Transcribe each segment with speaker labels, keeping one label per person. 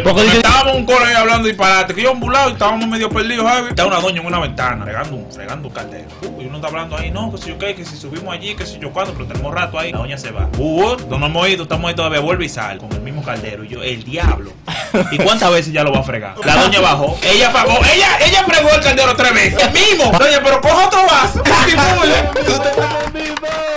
Speaker 1: Porque estábamos un coro ahí hablando disparate. Que yo un y estábamos medio perdidos, ¿sabes? Está una doña en una ventana, regando un, fregando un caldero. Uh, y uno está hablando ahí, no, que si yo qué, que si subimos allí, que si yo cuándo, pero tenemos rato ahí. La doña se va. Uh, no nos hemos ido, estamos ahí todavía, vuelve y sale con el mismo caldero. Y yo, el diablo. ¿Y cuántas veces ya lo va a fregar? La doña bajó, ella pagó, ella, ella fregó el caldero tres veces. El mismo. Doña, pero coja otro vaso.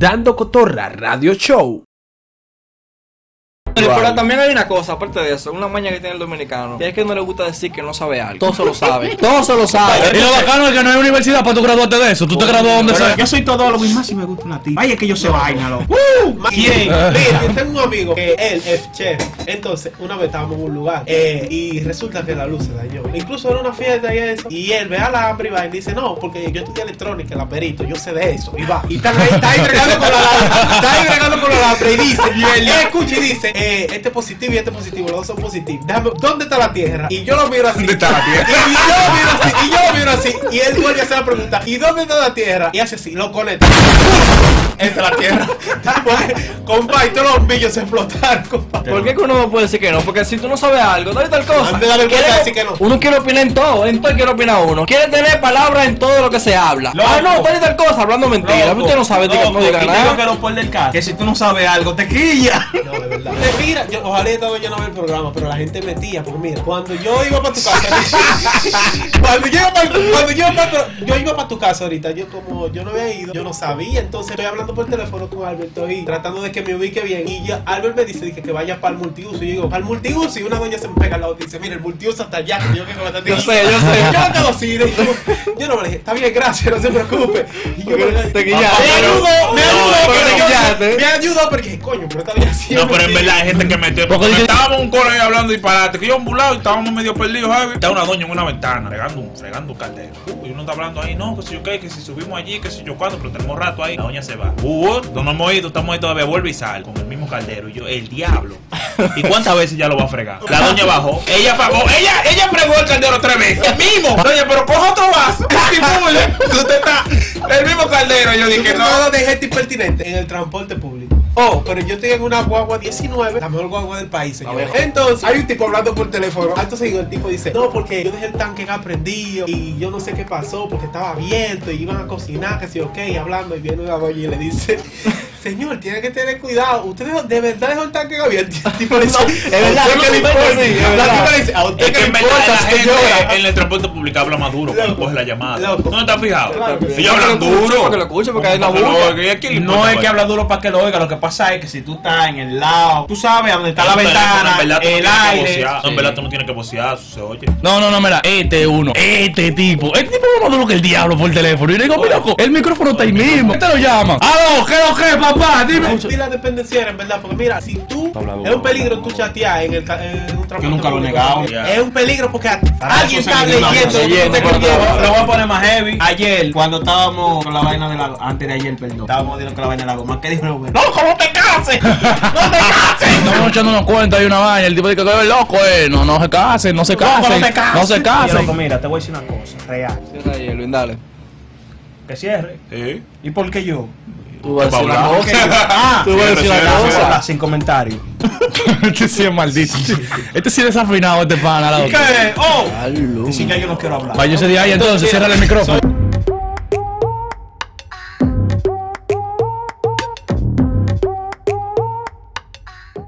Speaker 2: Dando Cotorra Radio Show.
Speaker 3: Pero también hay una cosa, aparte de eso, una maña que tiene el dominicano, y es que no le gusta decir que no sabe algo. Todo se lo sabe. Todo se lo sabe.
Speaker 4: Y lo bacano es que no hay universidad para tú graduarte de eso. Tú te graduas donde sea.
Speaker 5: Yo soy todólogo y más si me gusta una tía. Ay, es que yo sé vaina, loco. ¿Quién? Mira, yo tengo un amigo que él es chef. Entonces, una vez estábamos en un lugar eh, y resulta que la luz se dañó. Incluso era una fiesta y eso. Y él ve a la hambre y va y dice, no, porque yo estudié electrónica, la perito, yo sé de eso. Y va. Y está ahí, está ahí con la y dice, y él escucha y dice, eh, este positivo y este positivo, los dos son positivos. Déjame, ¿dónde está la Tierra? Y yo lo miro así.
Speaker 1: ¿Dónde está la Tierra?
Speaker 5: Y, yo lo miro así, y yo lo miro así. Y él vuelve a hacer la pregunta, ¿y dónde está la Tierra? Y hace así, lo conecta. Esta es la Tierra. compa, y todos los bombillos se explotaron, compa.
Speaker 3: ¿Por qué uno no puede decir que no? Porque si tú no sabes algo, dale tal cosa.
Speaker 5: Antes de darle cuenta decir que no.
Speaker 3: Uno quiere opinar en todo, en todo quiere opinar uno. Quiere tener palabras en todo lo que se habla.
Speaker 5: Loco.
Speaker 3: Ah, no, dale tal cosa, hablando mentiras. Usted no sabe, diga- no diga
Speaker 5: y
Speaker 3: nada.
Speaker 5: que lo por del caso. Que si tú no sabes algo, te quilla. No, de verdad. Mira, yo, ojalá esta doña no ve el programa, pero la gente metía, porque mira, cuando yo iba para tu casa, cuando yo iba para cuando yo iba para yo iba para tu casa ahorita, yo como yo no había ido, yo no sabía, entonces estoy hablando por teléfono con Albert, estoy tratando de que me ubique bien y ya Albert me dice que, que vaya para el multiuso y yo digo, para el multiuso y una doña se me pega al lado y dice, mira, el multiuso hasta allá, que yo que como
Speaker 3: Yo sé, yo sé.
Speaker 5: Yo quedo así, de- yo no me dije, está bien, gracias, no se preocupe. Y yo
Speaker 3: Porque
Speaker 5: me
Speaker 3: te guillaste.
Speaker 5: me ayudó, me
Speaker 1: No,
Speaker 5: ayudó,
Speaker 1: pero
Speaker 5: pero
Speaker 3: te
Speaker 5: yo-
Speaker 3: guillaste.
Speaker 5: me ayudó porque coño, pero está bien así.
Speaker 1: No, pero en verdad hay gente que mete. Porque estábamos un coro ahí hablando disparate. Que yo un bulado y estábamos medio perdidos, ¿sabes? Está una doña en una ventana, regando un, fregando un caldero. Uh, y uno está hablando ahí, no, que si yo qué, que si subimos allí, que si yo cuándo, pero tenemos rato ahí. La doña se va. Uh, no nos hemos ido, estamos ahí todavía, vuelve y sale con el mismo caldero. Y yo, el diablo. ¿Y cuántas veces ya lo va a fregar? La doña bajó, ella pagó, ella, ella fregó el caldero tres veces. El mismo. Doña, pero coja otro vaso. Usted está. El mismo caldero. Yo dije, no.
Speaker 5: no de gente impertinente en el transporte público. Oh, pero yo estoy en una guagua 19, la mejor guagua del país, señor. Entonces, hay un tipo hablando por teléfono. Entonces, el tipo dice, no, porque yo dejé el tanque en aprendido y yo no sé qué pasó porque estaba abierto y iban a cocinar, que sí, ok, hablando. Y viene una doña y le dice, señor, tiene que tener cuidado. Usted dejó- de verdad dejó el tanque abierto. El tipo le dice,
Speaker 3: es verdad,
Speaker 5: "¿A usted
Speaker 3: no
Speaker 5: qué le importa?".
Speaker 3: es
Speaker 5: La tipa le dice, a usted
Speaker 1: Es
Speaker 5: qué
Speaker 1: que
Speaker 5: le
Speaker 1: en
Speaker 5: importa, señora.
Speaker 1: el transporte público habla más duro cuando coge la llamada.
Speaker 5: Loco.
Speaker 1: ¿No te has fijado?
Speaker 5: Que.
Speaker 1: Ellos hablan
Speaker 3: que
Speaker 1: duro.
Speaker 3: para que lo escuche, porque hay una
Speaker 1: que lo
Speaker 3: bulla.
Speaker 1: oiga. ¿Y a quién le
Speaker 5: No es que habla duro para que lo oiga, lo que pasa es que si tú estás en el lado, tú sabes a dónde está la ventana,
Speaker 1: en verdad tú no
Speaker 5: el
Speaker 1: que
Speaker 5: aire.
Speaker 1: No, en verdad tú no tienes que vocear, se oye.
Speaker 4: No, no, no, mira, este uno, este tipo, este tipo es más duro que el diablo por teléfono. Y le digo, mira, loco, el micrófono está ahí mismo. ¿Qué te lo llama? ¡Aló, qué lo que, papá! Dime.
Speaker 5: Y la dependenciera, en verdad, porque mira, si tú es un peligro tú chatear en, el, en un transporte
Speaker 6: nunca lo he negado.
Speaker 5: Es un peligro porque a- alguien está leyendo lo
Speaker 6: voy a poner más heavy. Ayer, cuando estábamos con la vaina de la. Antes de ayer, perdón. Estábamos diciendo con la vaina de la goma. ¿Qué dijo el hombre? ¡Loco, no te cases! ¡No te cases!
Speaker 4: Estamos echando una cuenta y una vaina. El tipo dice que es loco, eh. No, no se casen, no se casen. No se
Speaker 6: yo,
Speaker 4: casen.
Speaker 6: loco, mira, te voy a decir una cosa, real.
Speaker 3: Cierra ahí, Luis, dale.
Speaker 6: Que cierre.
Speaker 1: ¿Sí?
Speaker 6: ¿Y por qué yo?
Speaker 3: Tú vas a decir una
Speaker 1: hablar.
Speaker 3: cosa.
Speaker 6: Ah,
Speaker 3: Tú vas a decir una cosa.
Speaker 6: sin comentario.
Speaker 4: este sí es maldito. Este sí es desafinado, este pana. la
Speaker 6: ¿Qué? ¡Oh!
Speaker 3: Aló.
Speaker 6: Y si ya yo no quiero hablar.
Speaker 4: Vaya ese día ahí entonces, cierra el micrófono.